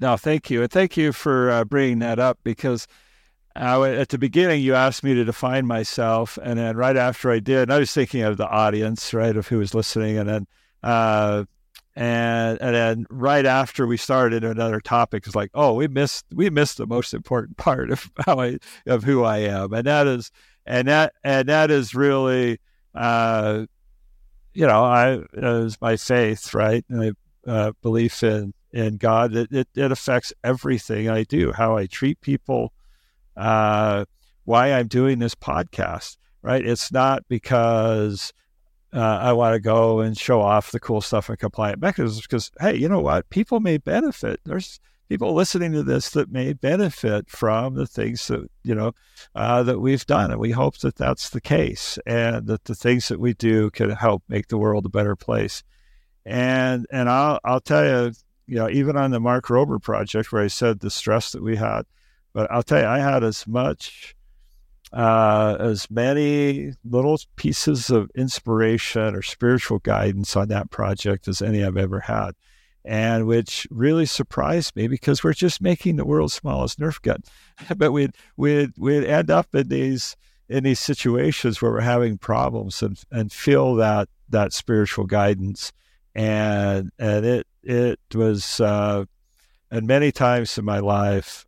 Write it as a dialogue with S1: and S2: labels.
S1: No, thank you. And thank you for uh, bringing that up because uh, at the beginning you asked me to define myself. And then right after I did, I was thinking of the audience, right, of who was listening. And then, uh, and and then right after we started another topic is like, oh, we missed we missed the most important part of how I of who I am, and that is and that and that is really, uh, you know, I is my faith, right? My uh, belief in in God. It, it, it affects everything I do, how I treat people, uh, why I'm doing this podcast. Right? It's not because uh, I want to go and show off the cool stuff and compliant mechanisms because, hey, you know what? People may benefit. There's people listening to this that may benefit from the things that you know uh, that we've done, and we hope that that's the case, and that the things that we do can help make the world a better place. And and I'll I'll tell you, you know, even on the Mark Rober project where I said the stress that we had, but I'll tell you, I had as much uh, as many little pieces of inspiration or spiritual guidance on that project as any I've ever had. And which really surprised me because we're just making the world's smallest Nerf gun, but we'd we'd we'd end up in these in these situations where we're having problems and and feel that that spiritual guidance, and and it it was uh, and many times in my life